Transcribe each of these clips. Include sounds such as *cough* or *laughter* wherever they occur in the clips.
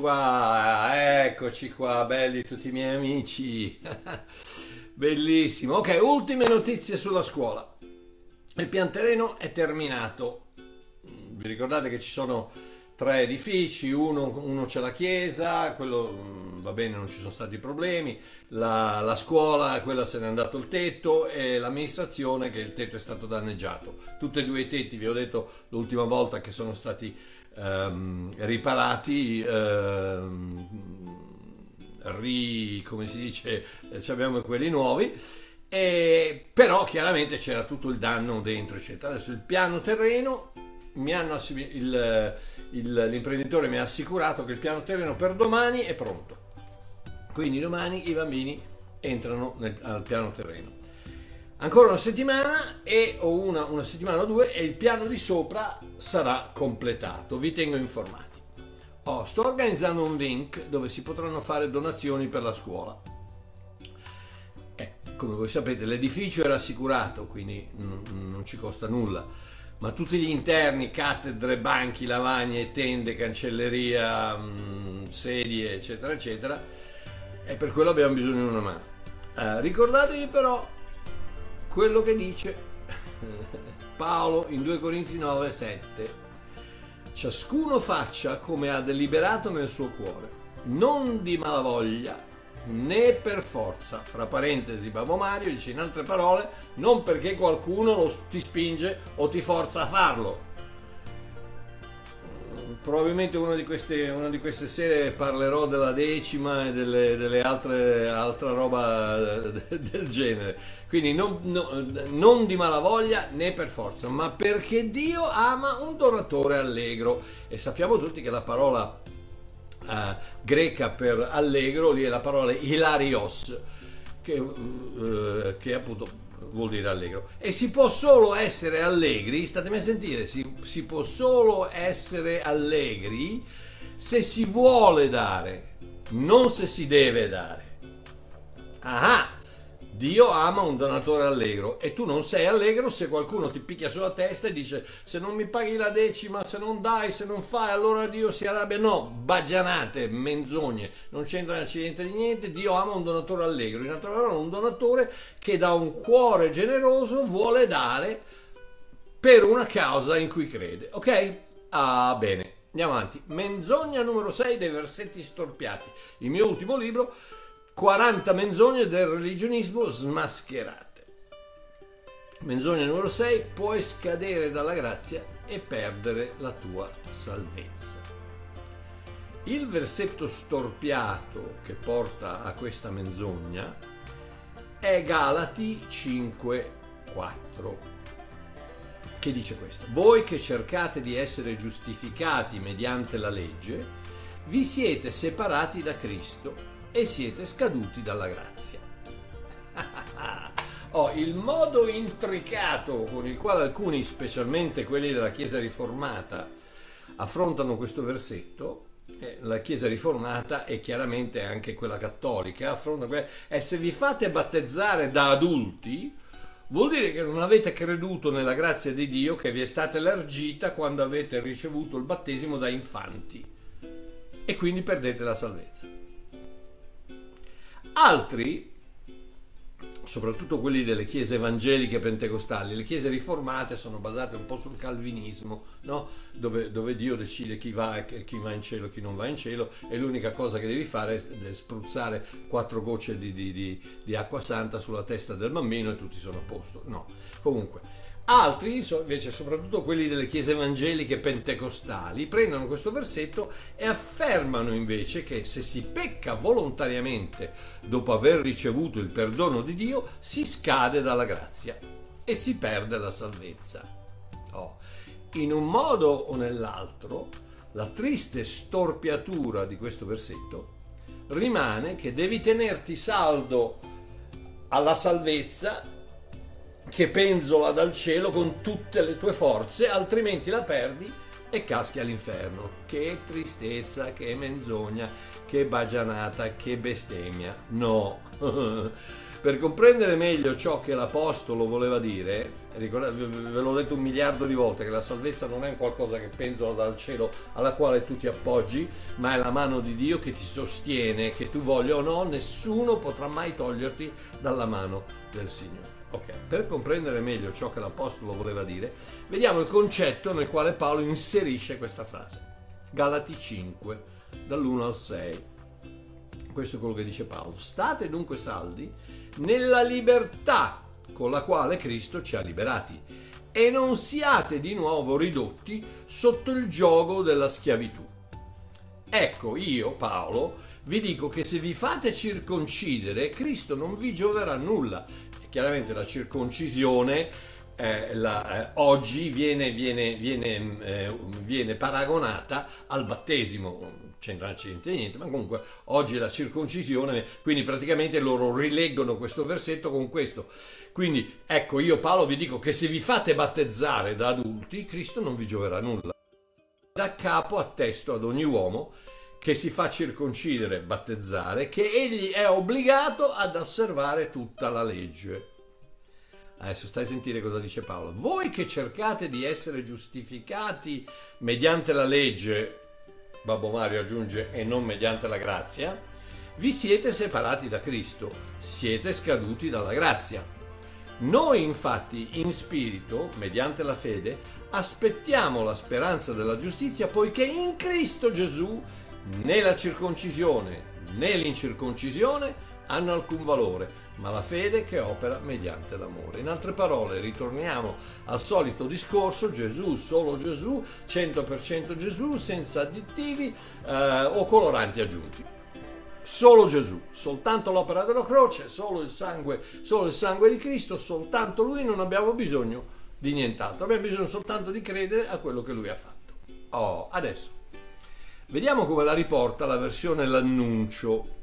Qua, eccoci qua, belli tutti i miei amici. *laughs* Bellissimo. Ok, ultime notizie sulla scuola. Il pian terreno è terminato. Vi ricordate che ci sono tre edifici, uno, uno c'è la chiesa, quello mm, va bene, non ci sono stati problemi, la, la, scuola, quella se n'è andato il tetto e l'amministrazione che il tetto è stato danneggiato. Tutti e due i tetti, vi ho detto l'ultima volta che sono stati ehm, riparati. Ehm, ri, come si dice, eh, abbiamo quelli nuovi. E, però chiaramente c'era tutto il danno dentro, eccetera. Adesso il piano terreno mi hanno, il, il, l'imprenditore mi ha assicurato che il piano terreno per domani è pronto. Quindi domani i bambini entrano nel, al piano terreno. Ancora una settimana e, o una, una settimana o due e il piano di sopra sarà completato. Vi tengo informati. Oh, sto organizzando un link dove si potranno fare donazioni per la scuola. Eh, come voi sapete l'edificio era assicurato, quindi non, non ci costa nulla ma tutti gli interni, cattedre, banchi, lavagne, tende, cancelleria, mh, mm, sedie, eccetera, eccetera, e per quello abbiamo bisogno di una mano. Eh, ricordatevi però quello che dice Paolo in 2 Corinzi 9, 7. Ciascuno faccia come ha deliberato nel suo cuore, non di malavoglia né per forza, fra parentesi Babbo Mario dice in altre parole, non perché qualcuno lo, ti spinge o ti forza a farlo. Probabilmente una di queste, una di queste sere parlerò della decima e delle, delle altre altra roba *laughs* del genere. Quindi non, no, non di malavoglia né per forza, ma perché Dio ama un donatore allegro. E sappiamo tutti che la parola uh, greca per allegro, lì è la parola hilarios, che, uh, che appunto vuol dire allegro. E si può solo essere allegri, statemi a sentire, si, si può solo essere allegri se si vuole dare, non se si deve dare. Ah! Dio ama un donatore allegro e tu non sei allegro se qualcuno ti picchia sulla testa e dice se non mi paghi la decima, se non dai, se non fai, allora Dio si arrabbia. No, bagianate, menzogne, non c'entra niente di niente. Dio ama un donatore allegro, in altre parole un donatore che da un cuore generoso vuole dare per una causa in cui crede. Ok? Ah, bene. Andiamo avanti. Menzogna numero 6 dei versetti storpiati. Il mio ultimo libro 40 menzogne del religionismo smascherate. Menzogna numero 6, puoi scadere dalla grazia e perdere la tua salvezza. Il versetto storpiato che porta a questa menzogna è Galati 5:4 che dice questo: Voi che cercate di essere giustificati mediante la legge, vi siete separati da Cristo e siete scaduti dalla grazia. *laughs* oh, il modo intricato con il quale alcuni, specialmente quelli della Chiesa riformata, affrontano questo versetto, eh, la Chiesa riformata e chiaramente anche quella cattolica, affrontano e se vi fate battezzare da adulti, vuol dire che non avete creduto nella grazia di Dio che vi è stata elargita quando avete ricevuto il battesimo da infanti e quindi perdete la salvezza. Altri, soprattutto quelli delle chiese evangeliche pentecostali, le chiese riformate sono basate un po' sul calvinismo, no? dove, dove, Dio decide chi va, chi va in cielo e chi non va in cielo e l'unica cosa che devi fare è spruzzare quattro gocce di, di, di, di acqua santa sulla testa del bambino e tutti sono a posto. No, comunque Altri, invece, soprattutto quelli delle chiese evangeliche pentecostali, prendono questo versetto e affermano invece che se si pecca volontariamente dopo aver ricevuto il perdono di Dio, si scade dalla grazia e si perde la salvezza. Oh. In un modo o nell'altro, la triste storpiatura di questo versetto rimane che devi tenerti saldo alla salvezza che penzola dal cielo con tutte le tue forze, altrimenti la perdi e caschi all'inferno. Che tristezza, che menzogna, che bagianata, che bestemmia. No. *laughs* Per comprendere meglio ciò che l'Apostolo voleva dire, ve l'ho detto un miliardo di volte che la salvezza non è qualcosa che penzola dal cielo alla quale tu ti appoggi, ma è la mano di Dio che ti sostiene, che tu voglia o no, nessuno potrà mai toglierti dalla mano del Signore. Ok, per comprendere meglio ciò che l'Apostolo voleva dire, vediamo il concetto nel quale Paolo inserisce questa frase. Galati 5, dall'1 al 6. Questo è quello che dice Paolo. State dunque saldi nella libertà con la quale Cristo ci ha liberati e non siate di nuovo ridotti sotto il gioco della schiavitù. Ecco, io, Paolo, vi dico che se vi fate circoncidere, Cristo non vi gioverà nulla. Chiaramente la circoncisione eh, la, eh, oggi viene, viene, viene, eh, viene paragonata al battesimo c'entra niente niente, ma comunque oggi la circoncisione, quindi praticamente loro rileggono questo versetto con questo. Quindi ecco, io Paolo vi dico che se vi fate battezzare da adulti, Cristo non vi gioverà nulla. Da capo attesto ad ogni uomo che si fa circoncidere, battezzare, che egli è obbligato ad osservare tutta la legge. Adesso stai a sentire cosa dice Paolo. Voi che cercate di essere giustificati mediante la legge, Babbo Mario aggiunge, e non mediante la grazia, vi siete separati da Cristo, siete scaduti dalla grazia. Noi infatti in spirito, mediante la fede, aspettiamo la speranza della giustizia poiché in Cristo Gesù né la circoncisione né l'incirconcisione hanno alcun valore, ma la fede che opera mediante l'amore. In altre parole, ritorniamo al solito discorso, Gesù, solo Gesù, 100% Gesù, senza additivi eh, o coloranti aggiunti. Solo Gesù, soltanto l'opera della croce, solo il, sangue, solo il sangue di Cristo, soltanto Lui, non abbiamo bisogno di nient'altro, abbiamo bisogno soltanto di credere a quello che Lui ha fatto. Oh, adesso, vediamo come la riporta la versione L'annuncio.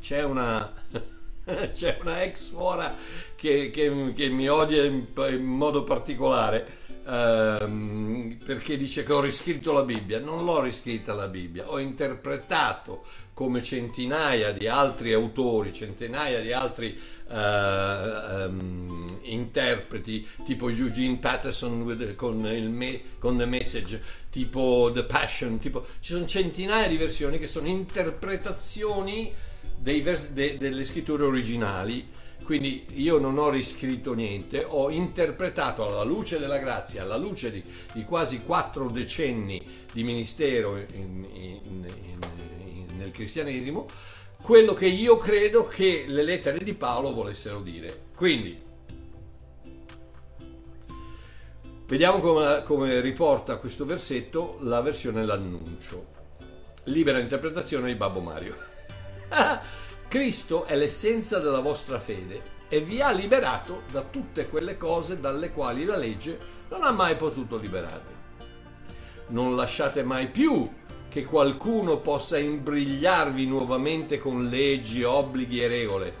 C'è una, *laughs* c'è una ex suora che, che, che mi odia in, in modo particolare ehm, perché dice che ho riscritto la Bibbia. Non l'ho riscritta la Bibbia, ho interpretato come centinaia di altri autori, centinaia di altri uh, um, interpreti, tipo Eugene Patterson with, con, me, con The Message, tipo The Passion, tipo, ci sono centinaia di versioni che sono interpretazioni vers- de- delle scritture originali, quindi io non ho riscritto niente, ho interpretato alla luce della grazia, alla luce di, di quasi quattro decenni di ministero in, in, in, nel cristianesimo, quello che io credo che le lettere di Paolo volessero dire. Quindi, vediamo come, come riporta questo versetto la versione L'annuncio. Libera interpretazione di Babbo Mario. *laughs* Cristo è l'essenza della vostra fede e vi ha liberato da tutte quelle cose dalle quali la legge non ha mai potuto liberarvi. Non lasciate mai più che qualcuno possa imbrigliarvi nuovamente con leggi, obblighi e regole.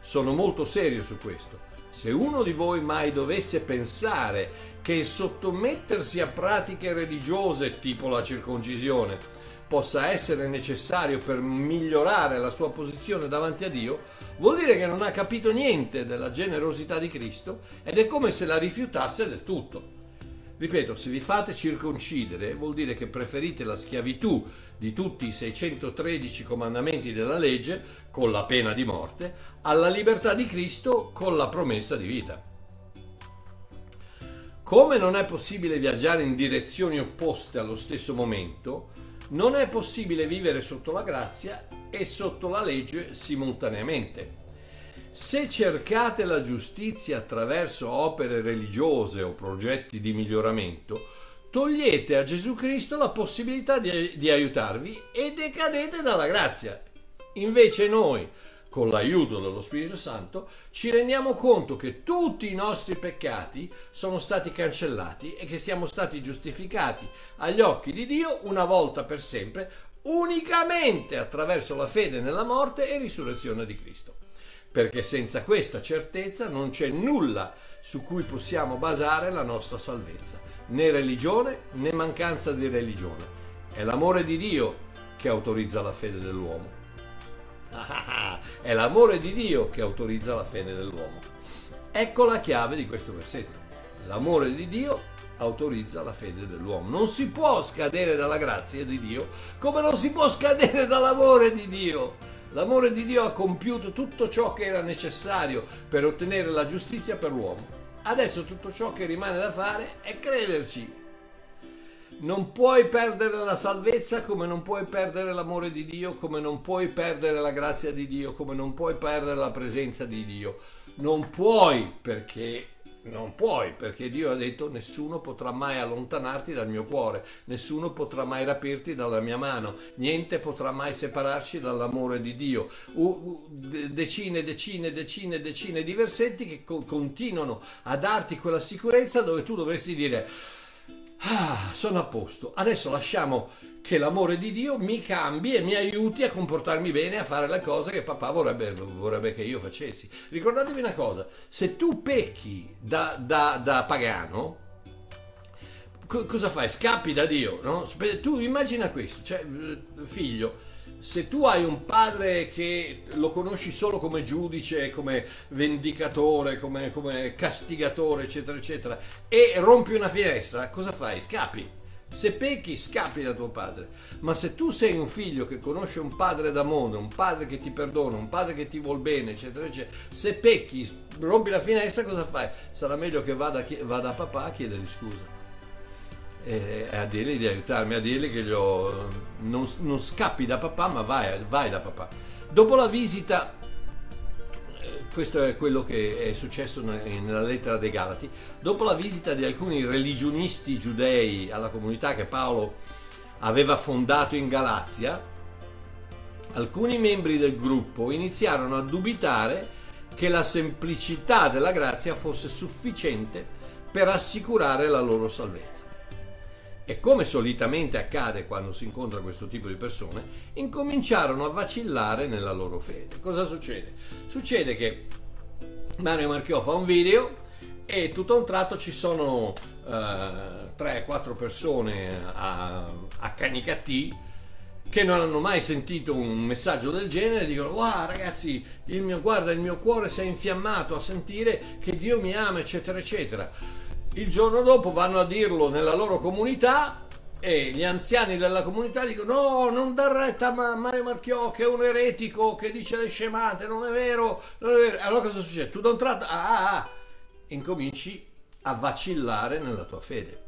Sono molto serio su questo. Se uno di voi mai dovesse pensare che sottomettersi a pratiche religiose tipo la circoncisione possa essere necessario per migliorare la sua posizione davanti a Dio, vuol dire che non ha capito niente della generosità di Cristo ed è come se la rifiutasse del tutto. Ripeto, se vi fate circoncidere vuol dire che preferite la schiavitù di tutti i 613 comandamenti della legge, con la pena di morte, alla libertà di Cristo con la promessa di vita. Come non è possibile viaggiare in direzioni opposte allo stesso momento, non è possibile vivere sotto la grazia e sotto la legge simultaneamente. Se cercate la giustizia attraverso opere religiose o progetti di miglioramento, togliete a Gesù Cristo la possibilità di, di aiutarvi e decadete dalla grazia. Invece noi, con l'aiuto dello Spirito Santo, ci rendiamo conto che tutti i nostri peccati sono stati cancellati e che siamo stati giustificati agli occhi di Dio una volta per sempre, unicamente attraverso la fede nella morte e risurrezione di Cristo. Perché senza questa certezza non c'è nulla su cui possiamo basare la nostra salvezza, né religione né mancanza di religione. È l'amore di Dio che autorizza la fede dell'uomo. È l'amore di Dio che autorizza la fede dell'uomo. Ecco la chiave di questo versetto. L'amore di Dio autorizza la fede dell'uomo. Non si può scadere dalla grazia di Dio come non si può scadere dall'amore di Dio. L'amore di Dio ha compiuto tutto ciò che era necessario per ottenere la giustizia per l'uomo. Adesso tutto ciò che rimane da fare è crederci. Non puoi perdere la salvezza come non puoi perdere l'amore di Dio, come non puoi perdere la grazia di Dio, come non puoi perdere la presenza di Dio. Non puoi perché non puoi, perché Dio ha detto nessuno potrà mai allontanarti dal mio cuore, nessuno potrà mai rapirti dalla mia mano, niente potrà mai separarci dall'amore di Dio. decine, decine, decine, decine di versetti che co- continuano a darti quella sicurezza dove tu dovresti dire ah, sono a posto, adesso lasciamo che l'amore di Dio mi cambi e mi aiuti a comportarmi bene, a fare le cose che papà vorrebbe, vorrebbe che io facessi. Ricordatevi una cosa, se tu pecchi da, da, da pagano, co- cosa fai? Scappi da Dio, no? Tu immagina questo, cioè, figlio, se tu hai un padre che lo conosci solo come giudice, come vendicatore, come, come castigatore, eccetera, eccetera, e rompi una finestra, cosa fai? Scappi se pecchi scappi da tuo padre, ma se tu sei un figlio che conosce un padre d'amore, un padre che ti perdona, un padre che ti vuol bene, eccetera, eccetera, se pecchi, rompi la finestra, cosa fai? Sarà meglio che vada, vada a papà a chiedergli scusa e a dirgli di aiutarmi, a dirgli che ho, non, non, scappi da papà, ma vai, vai da papà. Dopo la visita questo è quello che è successo nella lettera dei Galati, dopo la visita di alcuni religionisti giudei alla comunità che Paolo aveva fondato in Galazia, alcuni membri del gruppo iniziarono a dubitare che la semplicità della grazia fosse sufficiente per assicurare la loro salvezza. E come solitamente accade quando si incontra questo tipo di persone, incominciarono a vacillare nella loro fede. Cosa succede? Succede che Mario Marchiò fa un video e tutto a un tratto ci sono uh, eh, 3-4 persone a, a Canicattì che non hanno mai sentito un messaggio del genere dicono wow ragazzi il mio, guarda il mio cuore si è infiammato a sentire che Dio mi ama eccetera eccetera il giorno dopo vanno a dirlo nella loro comunità e gli anziani della comunità dicono no, non dar retta a Mario Marchiò che è un eretico che dice le scemate, non è vero, non è vero. Allora cosa succede? Tu da un tratto ah, ah, ah, incominci a vacillare nella tua fede.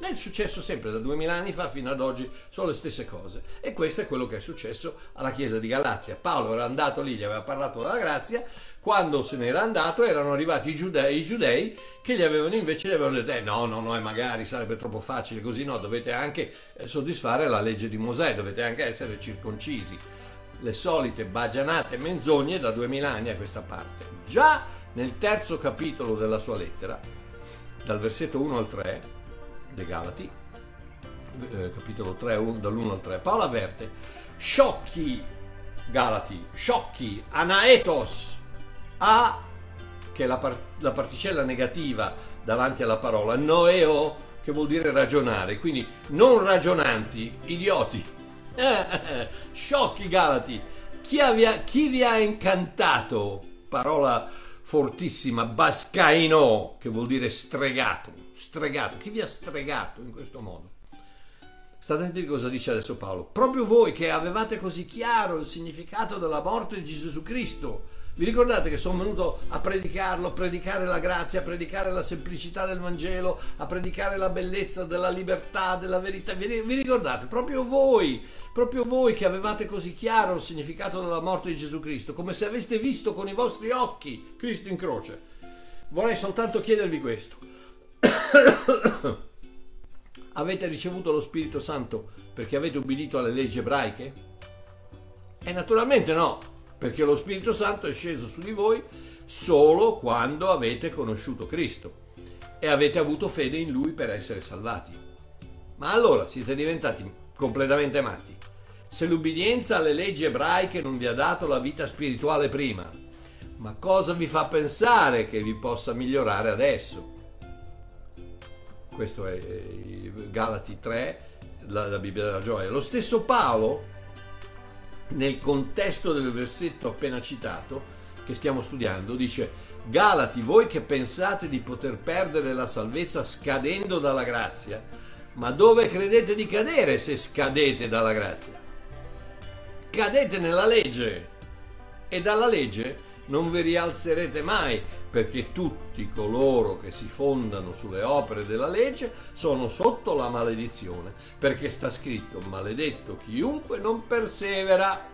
È successo sempre da duemila anni fa fino ad oggi, sono le stesse cose. E questo è quello che è successo alla chiesa di Galazia. Paolo era andato lì, gli aveva parlato della grazia, quando se n'era andato erano arrivati i giudei, i giudei che gli avevano invece gli avevano detto eh, no, no, no, magari sarebbe troppo facile così, no, dovete anche eh, soddisfare la legge di Mosè, dovete anche essere circoncisi. Le solite bagianate menzogne da duemila anni a questa parte. Già nel terzo capitolo della sua lettera, dal versetto 1 al 3, dei Galati, eh, capitolo 3, un, dall'1 al 3, Paolo avverte, sciocchi Galati, sciocchi, anaetos, a, che è la, par- la particella negativa davanti alla parola, noeo, che vuol dire ragionare, quindi non ragionanti, idioti, *laughs* sciocchi Galati, chi, avia, chi vi ha incantato, parola fortissima, bascaino, che vuol dire stregato, stregato, chi vi ha stregato in questo modo? State attenti cosa dice adesso Paolo. Proprio voi che avevate così chiaro il significato della morte di Gesù Cristo, vi ricordate che sono venuto a predicarlo, a predicare la grazia, a predicare la semplicità del Vangelo, a predicare la bellezza della libertà, della verità? Vi, vi ricordate? Proprio voi, proprio voi che avevate così chiaro il significato della morte di Gesù Cristo, come se aveste visto con i vostri occhi Cristo in croce. Vorrei soltanto chiedervi questo. Avete ricevuto lo Spirito Santo perché avete ubbidito alle leggi ebraiche? E naturalmente no, perché lo Spirito Santo è sceso su di voi solo quando avete conosciuto Cristo e avete avuto fede in Lui per essere salvati. Ma allora siete diventati completamente matti. Se l'ubbidienza alle leggi ebraiche non vi ha dato la vita spirituale prima, ma cosa vi fa pensare che vi possa migliorare adesso? Questo è Galati 3, la, la Bibbia della gioia. Lo stesso Paolo nel contesto del versetto appena citato che stiamo studiando, dice Galati, voi che pensate di poter perdere la salvezza scadendo dalla grazia, ma dove credete di cadere se scadete dalla grazia? Cadete nella legge e dalla legge non vi rialzerete mai, perché tutti coloro che si fondano sulle opere della legge sono sotto la maledizione, perché sta scritto maledetto chiunque non persevera.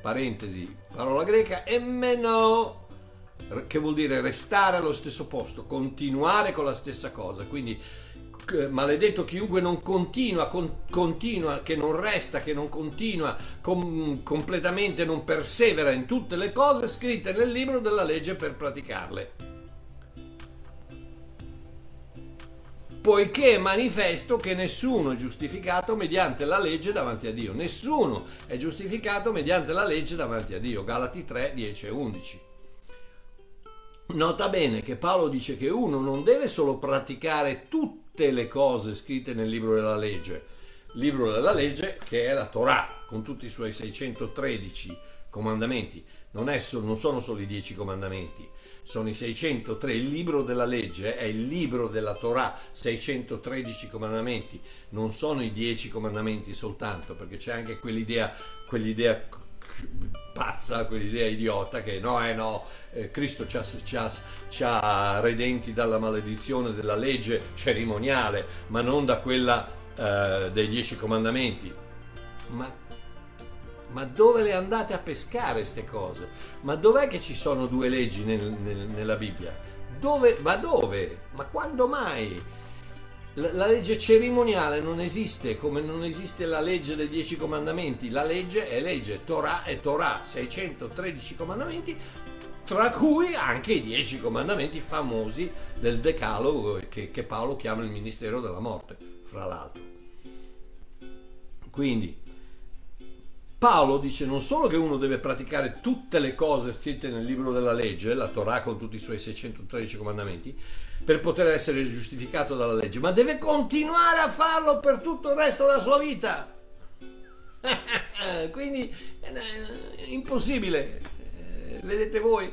Parentesi, parola greca, emmeno, che vuol dire restare allo stesso posto, continuare con la stessa cosa. Quindi maledetto chiunque non continua, con, continua, che non resta, che non continua, com, completamente non persevera in tutte le cose scritte nel libro della legge per praticarle. Poiché è manifesto che nessuno è giustificato mediante la legge davanti a Dio. Nessuno è giustificato mediante la legge davanti a Dio. Galati 3, 10 e 11. Nota bene che Paolo dice che uno non deve solo praticare tutte tutte le cose scritte nel libro della legge. Libro della legge che è la Torah, con tutti i suoi 613 comandamenti. Non, è, non sono solo i 10 comandamenti, sono i 603. Il libro della legge è il libro della Torah, 613 comandamenti. Non sono i 10 comandamenti soltanto, perché c'è anche quell'idea, quell'idea pazza, quell'idea idiota che no, eh no, eh, Cristo ci ha, ci, ha, ci ha, redenti dalla maledizione della legge cerimoniale, ma non da quella eh, dei dieci comandamenti. Ma, ma, dove le andate a pescare queste cose? Ma dov'è che ci sono due leggi nel, nel, nella Bibbia? Dove, ma dove? Ma quando mai? La, legge cerimoniale non esiste come non esiste la legge dei dieci comandamenti. La legge è legge, Torah è Torah, 613 comandamenti, tra cui anche i dieci comandamenti famosi del Decalogo che, che Paolo chiama il ministero della morte, fra l'altro. Quindi Paolo dice non solo che uno deve praticare tutte le cose scritte nel libro della legge, la Torah con tutti i suoi 613 comandamenti, per poter essere giustificato dalla legge, ma deve continuare a farlo per tutto il resto della sua vita. *laughs* Quindi è impossibile, eh, vedete voi,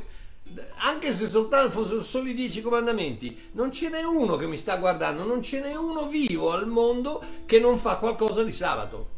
anche se soltanto fossero solo i dieci comandamenti, non ce n'è uno che mi sta guardando, non ce n'è uno vivo al mondo che non fa qualcosa di sabato.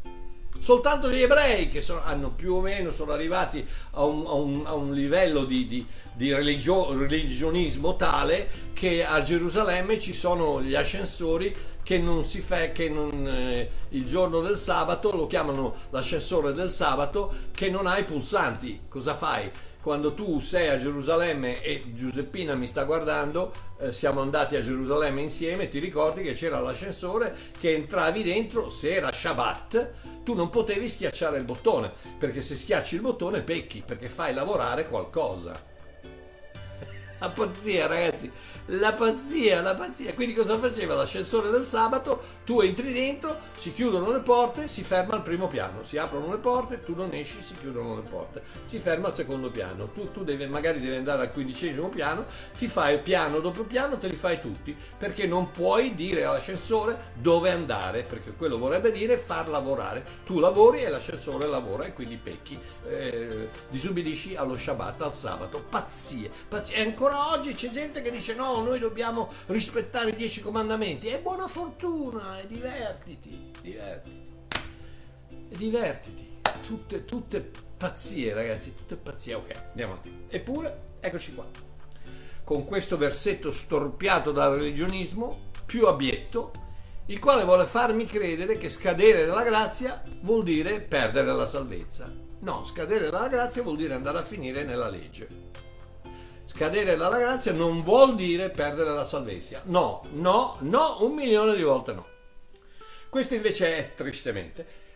Soltanto gli ebrei che sono, hanno più o meno sono arrivati a un, a un, a un livello di, di, di religio, religionismo tale che a Gerusalemme ci sono gli ascensori che non si fa che non, eh, il giorno del sabato lo chiamano l'ascensore del sabato che non ha i pulsanti. Cosa fai? Quando tu sei a Gerusalemme e Giuseppina mi sta guardando, eh, siamo andati a Gerusalemme insieme, ti ricordi che c'era l'ascensore che entravi dentro, se era Shabbat, tu non potevi schiacciare il bottone, perché se schiacci il bottone pecchi, perché fai lavorare qualcosa. *laughs* La pazzia, ragazzi la pazzia, la pazzia. Quindi cosa faceva l'ascensore del sabato? Tu entri dentro, si chiudono le porte, si ferma al primo piano, si aprono le porte, tu non esci, si chiudono le porte, si ferma al secondo piano. Tu, tu devi, magari devi andare al quindicesimo piano, ti fai piano dopo piano, te li fai tutti, perché non puoi dire all'ascensore dove andare, perché quello vorrebbe dire far lavorare. Tu lavori e l'ascensore lavora e quindi pecchi, eh, disubbidisci allo Shabbat, al sabato. Pazzie, pazzie. E ancora oggi c'è gente che dice no, noi dobbiamo rispettare i dieci comandamenti. E buona fortuna, e divertiti, divertiti, e divertiti. Tutte, tutte pazzie, ragazzi, tutte pazzie. Ok, andiamo avanti. Eppure, eccoci qua. Con questo versetto storpiato dal religionismo, più abietto, il quale vuole farmi credere che scadere dalla grazia vuol dire perdere la salvezza. No, scadere dalla grazia vuol dire andare a finire nella legge. Scadere dalla grazia non vuol dire perdere la salvezza. No, no, no, un milione di volte no. Questo invece è tristemente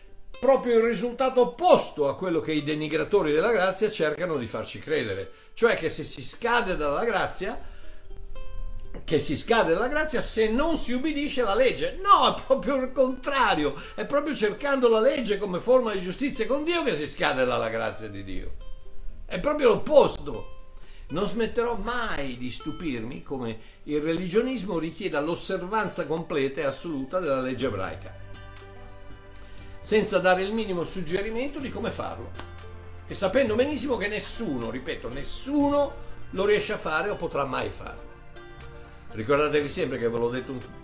proprio il risultato opposto a quello che i denigratori della grazia cercano di farci credere, cioè che se si scade dalla grazia, che si scade dalla grazia se non si ubbidisce alla legge. No, è proprio il contrario, è proprio cercando la legge come forma di giustizia con Dio che si scade dalla grazia di Dio. È proprio l'opposto. Non smetterò mai di stupirmi come il religionismo richieda l'osservanza completa e assoluta della legge ebraica. senza dare il minimo suggerimento di come farlo. E sapendo benissimo che nessuno, ripeto, nessuno lo riesce a fare o potrà mai farlo. Ricordatevi sempre che ve l'ho detto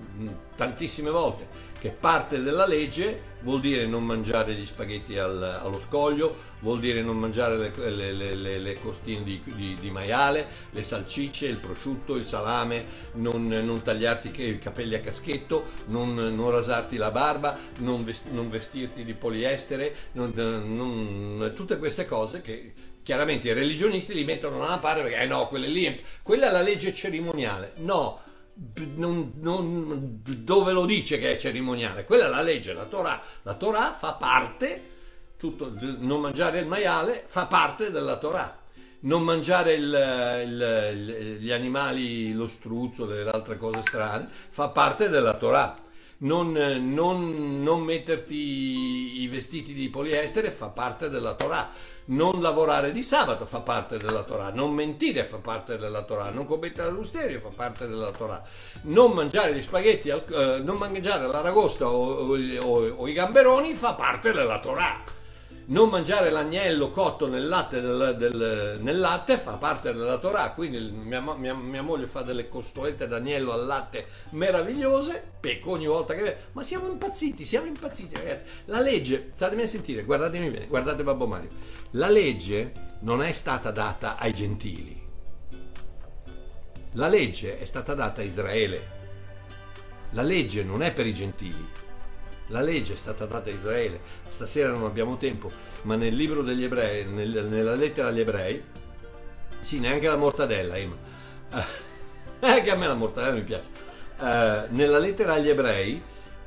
tantissime volte, che parte della legge vuol dire non mangiare gli spaghetti al, allo scoglio, vuol dire non mangiare le, le, le, le costine di, di, di, maiale, le salsicce, il prosciutto, il salame, non, non tagliarti i capelli a caschetto, non, non rasarti la barba, non, vest, non vestirti di poliestere, tutte queste cose che chiaramente i religionisti li mettono da una parte perché eh no, quelle lì, quella è la legge cerimoniale. No, non, non, dove lo dice che è cerimoniale? Quella è la legge, la Torah. La Torah fa parte, tutto, non mangiare il maiale fa parte della Torah. Non mangiare il, il, gli animali, lo struzzo, le altre cose strane, fa parte della Torah. Non, non, non metterti i vestiti di poliestere fa parte della Torah non lavorare di sabato fa parte della Torah, non mentire fa parte della Torah, non commettere l'usterio fa parte della Torah, non mangiare gli spaghetti, eh, non mangiare l'aragosta o, o, o i gamberoni fa parte della Torah non mangiare l'agnello cotto nel latte, del, del, nel latte fa parte della Torah, quindi mia, mia, mia, moglie fa delle costolette d'agnello al latte meravigliose, pecco ogni volta che... Ma siamo impazziti, siamo impazziti ragazzi. La legge, statemi a sentire, guardatemi bene, guardate Babbo Mario, la legge non è stata data ai gentili, la legge è stata data a Israele, la legge non è per i gentili, la legge è stata data a Israele. Stasera non abbiamo tempo, ma nel libro degli ebrei, nel, nella lettera agli ebrei, sì, neanche la mortadella, Ima. Eh, *laughs* anche a me la mortadella mi piace. Eh, nella lettera agli ebrei,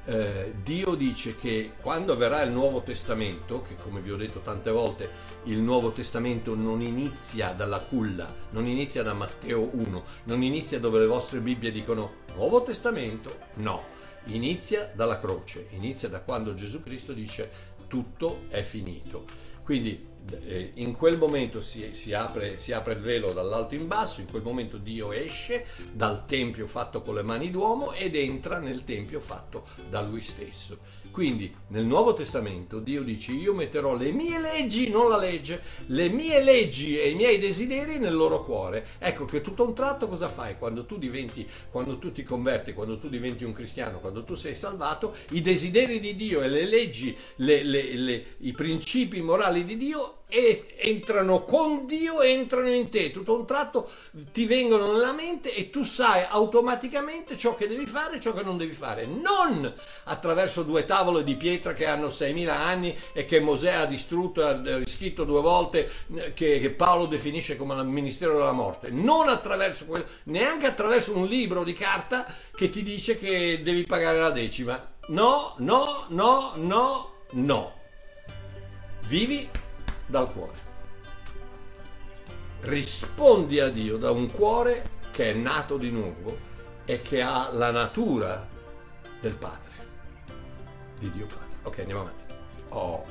eh, Dio dice che quando verrà il Nuovo Testamento, che come vi ho detto tante volte, il Nuovo Testamento non inizia dalla culla, non inizia da Matteo 1, non inizia dove le vostre Bibbie dicono Nuovo Testamento, no inizia dalla croce, inizia da quando Gesù Cristo dice tutto è finito. Quindi eh, in quel momento si, si, apre, si, apre, il velo dall'alto in basso, in quel momento Dio esce dal tempio fatto con le mani d'uomo ed entra nel tempio fatto da lui stesso. Quindi nel Nuovo Testamento Dio dice io metterò le mie leggi, non la legge, le mie leggi e i miei desideri nel loro cuore. Ecco che tutto un tratto cosa fai quando tu diventi, quando tu ti converti, quando tu diventi un cristiano, quando tu sei salvato, i desideri di Dio e le leggi, le, le, le, i principi morali di Dio e entrano con Dio, entrano in te, tutto un tratto ti vengono nella mente e tu sai automaticamente ciò che devi fare e ciò che non devi fare, non attraverso due tavole di pietra che hanno 6.000 anni e che Mosè ha distrutto ha riscritto due volte, che, che Paolo definisce come il ministero della morte, non attraverso quel, neanche attraverso un libro di carta che ti dice che devi pagare la decima. No, no, no, no, no. Vivi dal cuore. Rispondi a Dio da un cuore che è nato di nuovo e che ha la natura del Padre, di Dio Padre. Ok, andiamo avanti. Oh.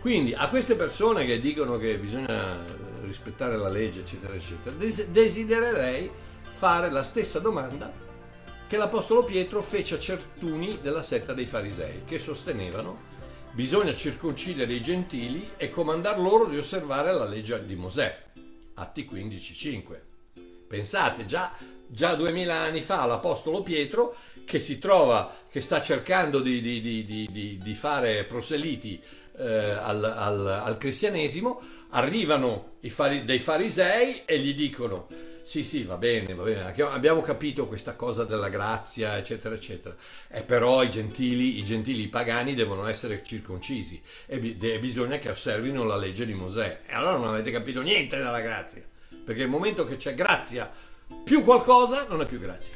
Quindi a queste persone che dicono che bisogna rispettare la legge, eccetera, eccetera, desidererei fare la stessa domanda che l'Apostolo Pietro fece a certuni della setta dei farisei, che sostenevano bisogna circoncidere i gentili e comandar loro di osservare la legge di Mosè. Atti 15:5. Pensate, già, già 2000 anni fa l'Apostolo Pietro, che si trova, che sta cercando di, di, di, di fare proseliti eh, al, al, al, cristianesimo, arrivano fari, dei farisei e gli dicono sì, sì, va bene, va bene, abbiamo capito questa cosa della grazia, eccetera, eccetera. E però i gentili, i gentili pagani devono essere circoncisi e bisogna che osservino la legge di Mosè. E allora non avete capito niente della grazia, perché il momento che c'è grazia più qualcosa non è più grazia.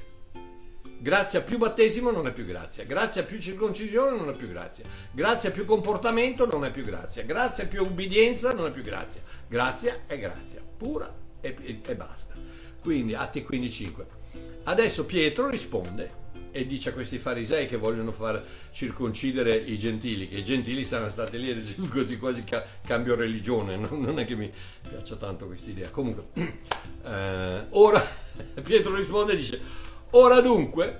Grazia più battesimo non è più grazia, grazia più circoncisione non è più grazia, grazia più comportamento non è più grazia, grazia più ubbidienza non è più grazia. Grazia è grazia, pura e, e, e basta. Quindi Atti 15.5. Adesso Pietro risponde e dice a questi farisei che vogliono far circoncidere i gentili, che i gentili saranno stati lì così quasi cambio religione, non è che mi piaccia tanto questa idea. Comunque, *clears throat* eh, ora *laughs* Pietro risponde e dice, ora dunque,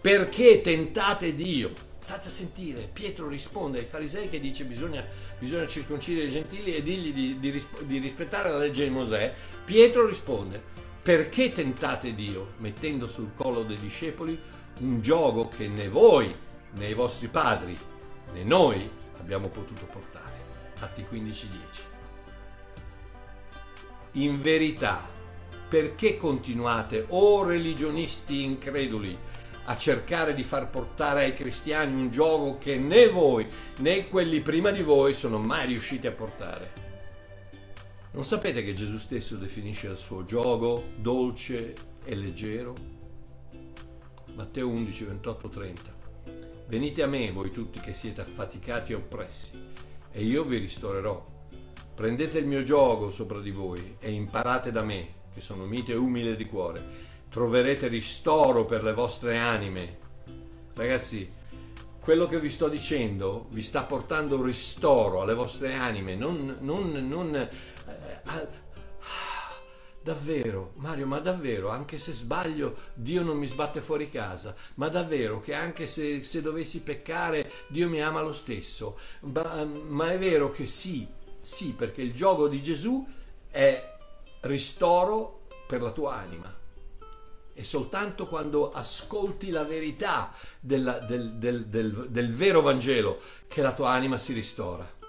perché tentate Dio? State a sentire, Pietro risponde ai farisei che dice bisogna, bisogna circoncidere i gentili e dirgli di, di, di rispettare la legge di Mosè. Pietro risponde, perché tentate Dio mettendo sul collo dei discepoli un gioco che né voi né i vostri padri né noi abbiamo potuto portare? Atti 15:10. In verità, perché continuate, o oh religionisti increduli, a cercare di far portare ai cristiani un gioco che né voi né quelli prima di voi sono mai riusciti a portare. Non sapete che Gesù stesso definisce il suo gioco dolce e leggero? Matteo 11, 28, 30. Venite a me voi tutti che siete affaticati e oppressi, e io vi ristorerò. Prendete il mio gioco sopra di voi e imparate da me, che sono mite e umile di cuore troverete ristoro per le vostre anime. Ragazzi, quello che vi sto dicendo vi sta portando ristoro alle vostre anime, non... non, non eh, eh, Davvero, Mario, ma davvero, anche se sbaglio, Dio non mi sbatte fuori casa, ma davvero che anche se, se dovessi peccare, Dio mi ama lo stesso, ma, ma è vero che sì, sì, perché il gioco di Gesù è ristoro per la tua anima. È soltanto quando ascolti la verità della, del, del, del, del vero Vangelo che la tua anima si ristora.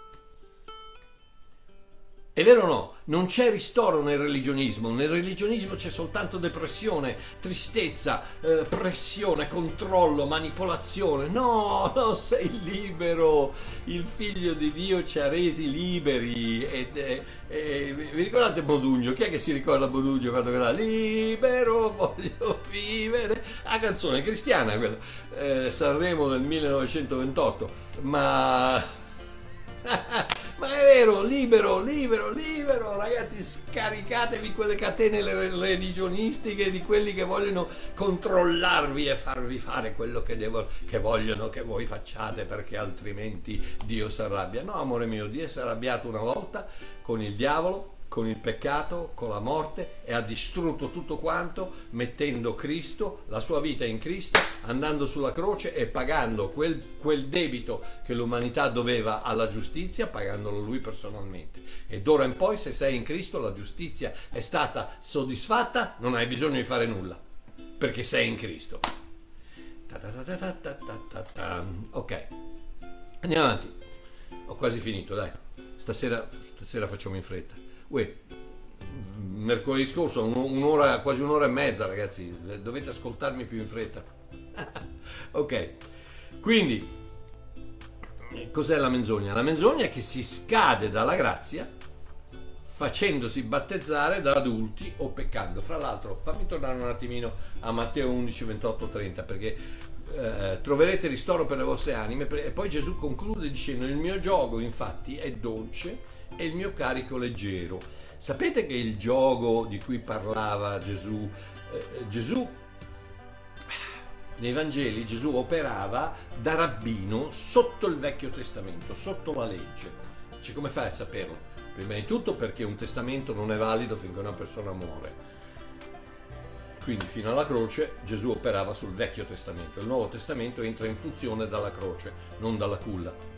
È vero o no? Non c'è ristoro nel religionismo, nel religionismo c'è soltanto depressione, tristezza, eh, pressione, controllo, manipolazione. No, no, sei libero. Il figlio di Dio ci ha resi liberi. Ed, eh, eh, vi ricordate Bodugno? Chi è che si ricorda Bodugno quando era libero, voglio vivere? La canzone cristiana quella, eh, Sanremo del 1928, ma *laughs* *laughs* Ma è vero, libero, libero, libero, ragazzi, scaricatevi quelle catene religionistiche di quelli che vogliono controllarvi e farvi fare quello che, devo, che vogliono che voi facciate perché altrimenti Dio si arrabbia. No, amore mio, Dio si è arrabbiato una volta con il diavolo con il peccato, con la morte e ha distrutto tutto quanto mettendo Cristo, la sua vita in Cristo, andando sulla croce e pagando quel, quel debito che l'umanità doveva alla giustizia, pagandolo lui personalmente. E d'ora in poi se sei in Cristo la giustizia è stata soddisfatta, non hai bisogno di fare nulla, perché sei in Cristo. Ok, andiamo avanti. Ho quasi finito, dai. Stasera, stasera facciamo in fretta. Uè, mercoledì scorso un'ora, quasi un'ora e mezza ragazzi, dovete ascoltarmi più in fretta. *laughs* ok, quindi cos'è la menzogna? La menzogna è che si scade dalla grazia facendosi battezzare da adulti o peccando. Fra l'altro, fammi tornare un attimino a Matteo 11, 28, 30 perché eh, troverete ristoro per le vostre anime e poi Gesù conclude dicendo il mio gioco infatti è dolce e il mio carico leggero. Sapete che il gioco di cui parlava Gesù, eh, Gesù nei Vangeli Gesù operava da rabbino sotto il Vecchio Testamento, sotto la legge. Dice come fai a saperlo? Prima di tutto perché un testamento non è valido finché una persona muore. Quindi fino alla croce Gesù operava sul Vecchio Testamento, il Nuovo Testamento entra in funzione dalla croce, non dalla culla.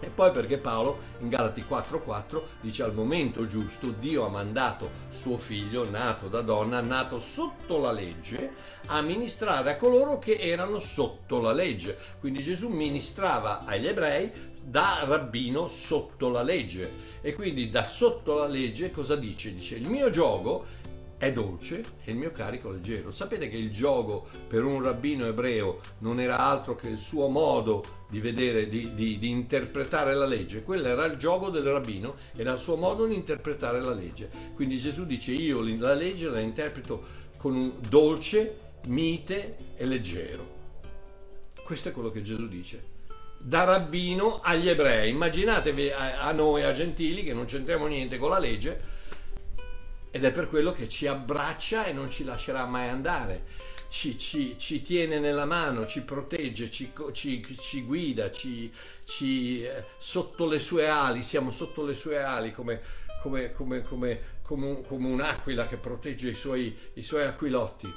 E poi perché Paolo in Galati 4:4 dice al momento giusto Dio ha mandato suo figlio nato da donna, nato sotto la legge, a ministrare a coloro che erano sotto la legge. Quindi Gesù ministrava agli ebrei da rabbino sotto la legge. E quindi da sotto la legge cosa dice? Dice il mio gioco è dolce e il mio carico leggero. Sapete che il gioco per un rabbino ebreo non era altro che il suo modo di vedere, di, di, di, interpretare la legge. Quello era il gioco del rabbino, era il suo modo di interpretare la legge. Quindi Gesù dice io la legge la interpreto con un dolce, mite e leggero. Questo è quello che Gesù dice. Da rabbino agli ebrei. Immaginatevi a, a noi, a gentili, che non c'entriamo niente con la legge, ed è per quello che ci abbraccia e non ci lascerà mai andare. Ci, ci, ci tiene nella mano, ci protegge, ci, ci guida, eh, sotto le sue ali, siamo sotto le sue ali come, come, come, come, come un'aquila che protegge i suoi, i suoi aquilotti.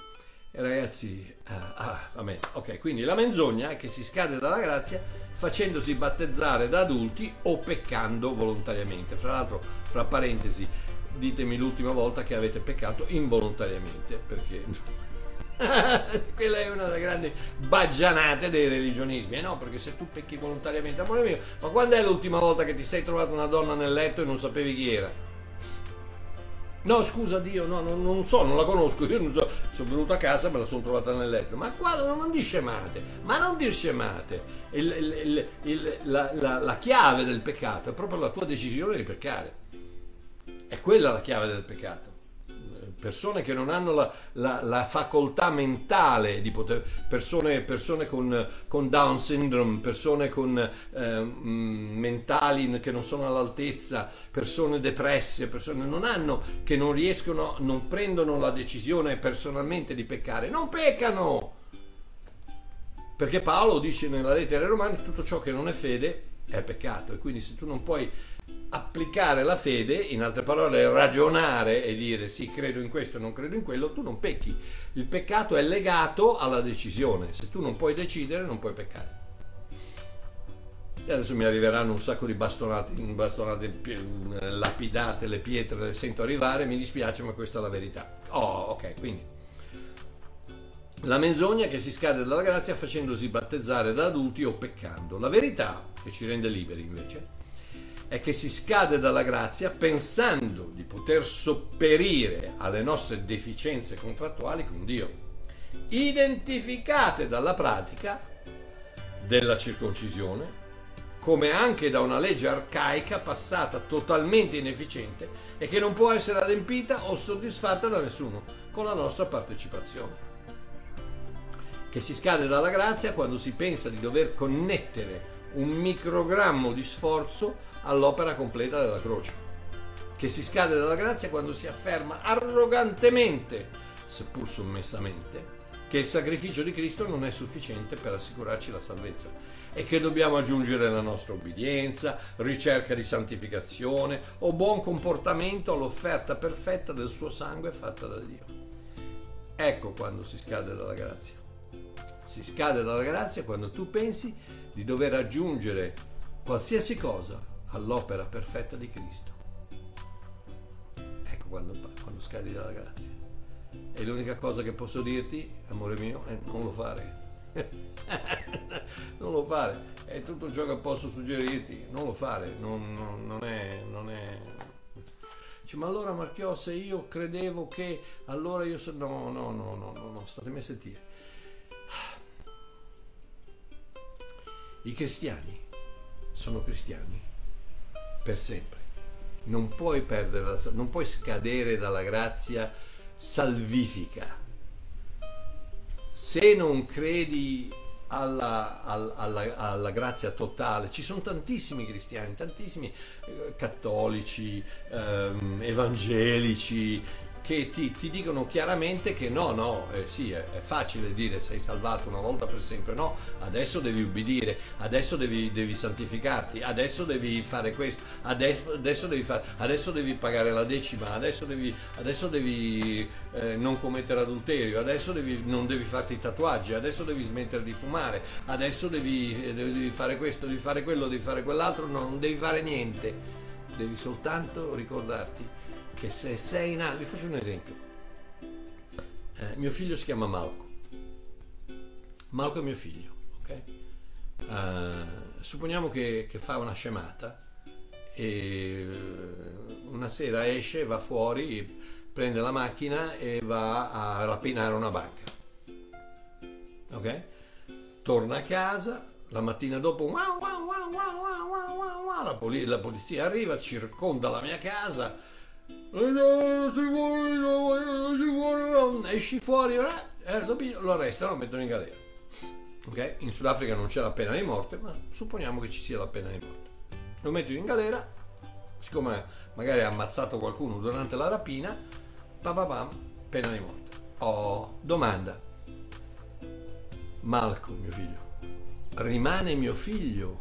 E ragazzi, ah, ah, vabbè, ok, quindi la menzogna è che si scade dalla grazia facendosi battezzare da adulti o peccando volontariamente. Fra l'altro, fra parentesi, ditemi l'ultima volta che avete peccato involontariamente, perché *laughs* quella è una delle grandi baggianate dei religionismi, eh no? Perché se tu pecchi volontariamente, amore mio, ma quando è l'ultima volta che ti sei trovato una donna nel letto e non sapevi chi era? No, scusa Dio, no, non, non, so, non la conosco, io non so, sono venuto a casa, me la sono trovata nel letto. Ma qua non dir scemate, ma non dir scemate. Il, il, il, la, la, la chiave del peccato è proprio la tua decisione di peccare. È quella la chiave del peccato persone che non hanno la, la, la facoltà mentale di poter, persone, persone con, con, Down syndrome, persone con eh, mentali che non sono all'altezza, persone depresse, persone non hanno, che non riescono, non prendono la decisione personalmente di peccare, non peccano! Perché Paolo dice nella lettera ai Romani tutto ciò che non è fede è peccato e quindi se tu non puoi applicare la fede, in altre parole ragionare e dire sì, credo in questo non credo in quello, tu non pecchi. Il peccato è legato alla decisione. Se tu non puoi decidere, non puoi peccare. E adesso mi arriveranno un sacco di bastonate, bastonate lapidate, le pietre le sento arrivare, mi dispiace, ma questa è la verità. Oh, ok, quindi la menzogna che si scade dalla grazia facendosi battezzare da adulti o peccando. La verità, che ci rende liberi invece, è che si scade dalla grazia pensando di poter sopperire alle nostre deficienze contrattuali con Dio, identificate dalla pratica della circoncisione, come anche da una legge arcaica passata totalmente inefficiente e che non può essere adempita o soddisfatta da nessuno con la nostra partecipazione. Che si scade dalla grazia quando si pensa di dover connettere un microgrammo di sforzo all'opera completa della croce, che si scade dalla grazia quando si afferma arrogantemente, seppur sommessamente, che il sacrificio di Cristo non è sufficiente per assicurarci la salvezza e che dobbiamo aggiungere la nostra obbedienza, ricerca di santificazione o buon comportamento all'offerta perfetta del suo sangue fatta da Dio. Ecco quando si scade dalla grazia. Si scade dalla grazia quando tu pensi di dover aggiungere qualsiasi cosa all'opera perfetta di Cristo. Ecco quando, quando scadi dalla grazia. E l'unica cosa che posso dirti, amore mio, è non lo fare. *laughs* non lo fare. È tutto ciò che posso suggerirti. Non lo fare. Non, non, non è... Non è... Dice, ma allora Marchiò, se io credevo che allora io so... No, no, no, no, no, no, statemi a sentire. I cristiani sono cristiani per sempre. Non puoi perdere non puoi scadere dalla grazia salvifica. Se non credi alla, alla, alla, grazia totale. Ci sono tantissimi cristiani, tantissimi eh, cattolici, ehm, evangelici, che ti, ti, dicono chiaramente che no, no, eh, sì, è, è, facile dire sei salvato una volta per sempre, no, adesso devi ubbidire, adesso devi, devi santificarti, adesso devi fare questo, adesso, adesso, devi, fare, adesso devi, pagare la decima, adesso devi, adesso devi eh, non commettere adulterio, adesso non devi farti i tatuaggi, adesso devi smettere di fumare, adesso devi, eh, devi fare questo, devi fare quello, devi fare quell'altro, no, non devi fare niente, devi soltanto ricordarti che se sei nato, vi faccio un esempio, eh, mio figlio si chiama Malco, Malco è mio figlio, ok? Uh, supponiamo che, che, fa una scemata e una sera esce, va fuori, prende la macchina e va a rapinare una banca, ok? Torna a casa, la mattina dopo wow, wow, wow, la, poli- la polizia arriva, circonda la mia casa, esci fuori eh, lo arrestano lo mettono in galera. Ok? In Sudafrica non c'è la pena di morte ma supponiamo che ci sia la pena di morte lo mettono in galera siccome magari ha ammazzato qualcuno durante la rapina bam, pena di morte oh domanda. Malco mio figlio rimane mio figlio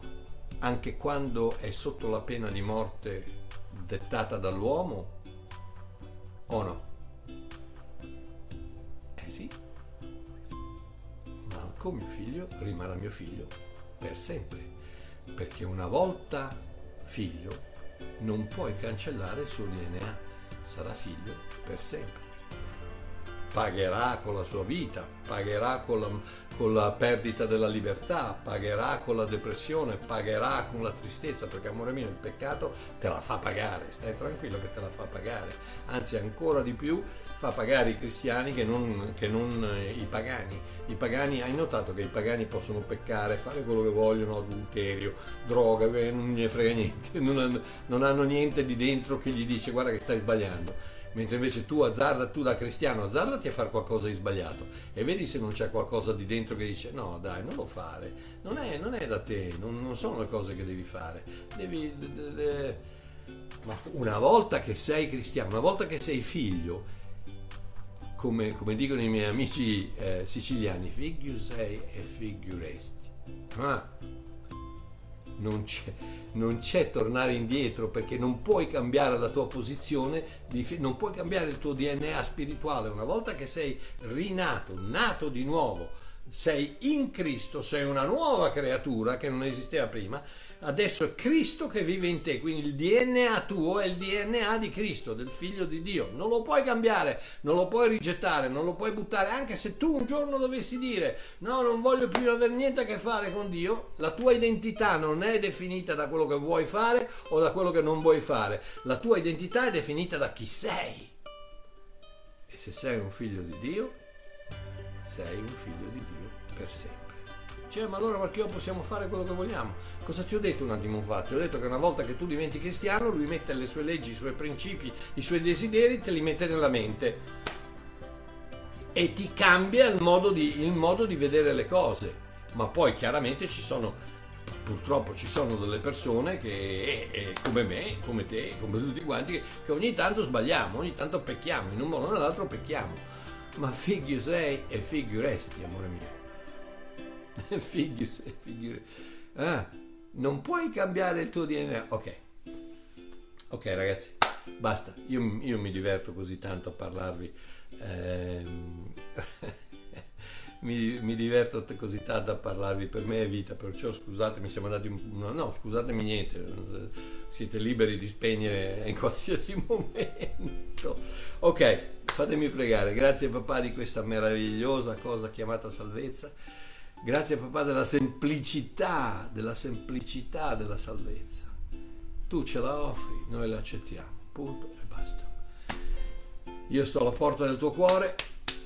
anche quando è sotto la pena di morte dettata dall'uomo o no? Eh sì. Marco, mio figlio, rimarrà mio figlio per sempre. Perché una volta figlio non puoi cancellare il suo DNA. Sarà figlio per sempre pagherà con la sua vita, pagherà con la, con la, perdita della libertà, pagherà con la depressione, pagherà con la tristezza, perché amore mio il peccato te la fa pagare, stai tranquillo che te la fa pagare, anzi ancora di più fa pagare i cristiani che non, che non eh, i pagani. I pagani, hai notato che i pagani possono peccare, fare quello che vogliono, adulterio, droga, non ne frega niente, *laughs* non hanno, non hanno niente di dentro che gli dice guarda che stai sbagliando mentre invece tu azzarda, tu da cristiano azzardati a fare qualcosa di sbagliato. E vedi se non c'è qualcosa di dentro che dice no dai non lo fare, non è, non è da te, non, non, sono le cose che devi fare, devi... De, de, ma una volta che sei cristiano, una volta che sei figlio, come, come dicono i miei amici eh, siciliani, figlio sei e figlio resti. Ah, non c'è, non c'è, tornare indietro perché non puoi cambiare la tua posizione, non puoi cambiare il tuo DNA spirituale. Una volta che sei rinato, nato di nuovo, sei in Cristo, sei una nuova creatura che non esisteva prima adesso è Cristo che vive in te, quindi il DNA tuo è il DNA di Cristo, del figlio di Dio. Non lo puoi cambiare, non lo puoi rigettare, non lo puoi buttare, anche se tu un giorno dovessi dire no, non voglio più avere niente a che fare con Dio, la tua identità non è definita da quello che vuoi fare o da quello che non vuoi fare, la tua identità è definita da chi sei. E se sei un figlio di Dio, sei un figlio di Dio per sempre. Cioè, ma allora Marchio possiamo fare quello che vogliamo. Cosa ti ho detto un attimo fa? Ti ho detto che una volta che tu diventi cristiano, lui mette le sue leggi, i suoi principi, i suoi desideri, te li mette nella mente e ti cambia il modo di, il modo di vedere le cose. Ma poi chiaramente ci sono, purtroppo ci sono delle persone che, eh, eh, come me, come te, come tutti quanti, che ogni tanto sbagliamo, ogni tanto pecchiamo, in un modo o nell'altro pecchiamo. Ma figlio sei e figlio resti, amore mio. Figlio sei, figlio ah, non puoi cambiare il tuo DNA. Ok, ok ragazzi, basta. Io, io mi diverto così tanto a parlarvi. Ehm, *laughs* mi, mi, diverto così tanto a parlarvi, per me è vita, perciò scusatemi, siamo andati... No, no, scusatemi niente, siete liberi di spegnere in qualsiasi *laughs* momento. Ok, fatemi pregare, grazie papà di questa meravigliosa cosa chiamata salvezza Grazie papà della semplicità, della semplicità della salvezza. Tu ce la offri, noi la accettiamo, punto e basta. Io sto alla porta del tuo cuore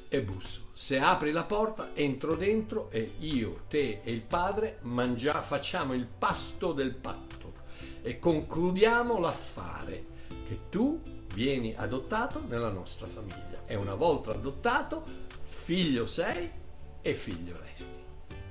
e busso. Se apri la porta, entro dentro e io, te e il Padre mangia, facciamo il pasto del patto e concludiamo l'affare che tu vieni adottato nella nostra famiglia. E una volta adottato, figlio sei e figlio resti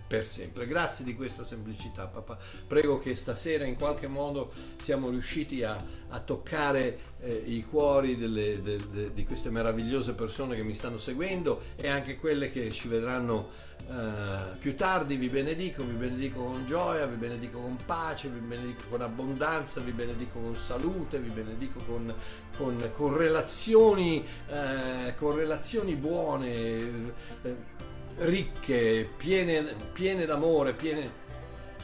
per sempre. Grazie di questa semplicità, papà. Prego che stasera in qualche modo siamo riusciti a, a toccare eh, i cuori delle, de, de, di queste meravigliose persone che mi stanno seguendo e anche quelle che ci vedranno eh, più tardi. Vi benedico, vi benedico con gioia, vi benedico con pace, vi benedico con abbondanza, vi benedico con salute, vi benedico con, con, con relazioni, eh, con relazioni buone eh, ricche, piene, piene d'amore, piene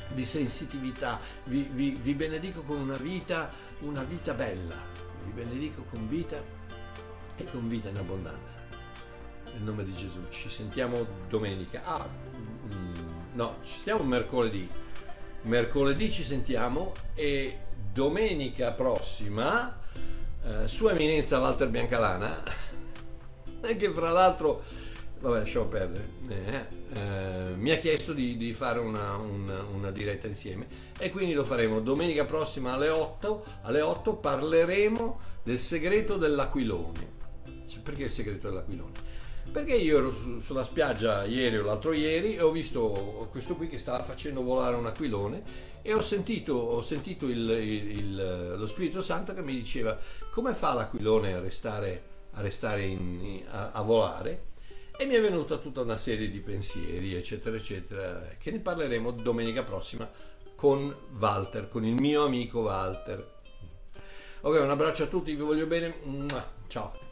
di sensitività. Vi, vi, vi, benedico con una vita, una vita bella. Vi benedico con vita e con vita in abbondanza. Nel nome di Gesù. Ci sentiamo domenica. Ah, mm, no, ci stiamo mercoledì. Mercoledì ci sentiamo e domenica prossima, eh, Sua Eminenza Walter Biancalana, *laughs* che fra l'altro vabbè lasciamo perdere, eh, eh, mi ha chiesto di, di fare una, una, una, diretta insieme e quindi lo faremo domenica prossima alle 8, alle 8 parleremo del segreto dell'aquilone. Perché il segreto dell'aquilone? Perché io ero su, sulla spiaggia ieri o l'altro ieri e ho visto questo qui che stava facendo volare un aquilone e ho sentito, ho sentito il, il, il, lo Spirito Santo che mi diceva come fa l'aquilone a restare, a, restare in, a, a volare e mi è venuta tutta una serie di pensieri, eccetera, eccetera, che ne parleremo domenica prossima con Walter, con il mio amico Walter. Ok, un abbraccio a tutti, vi voglio bene. Ciao.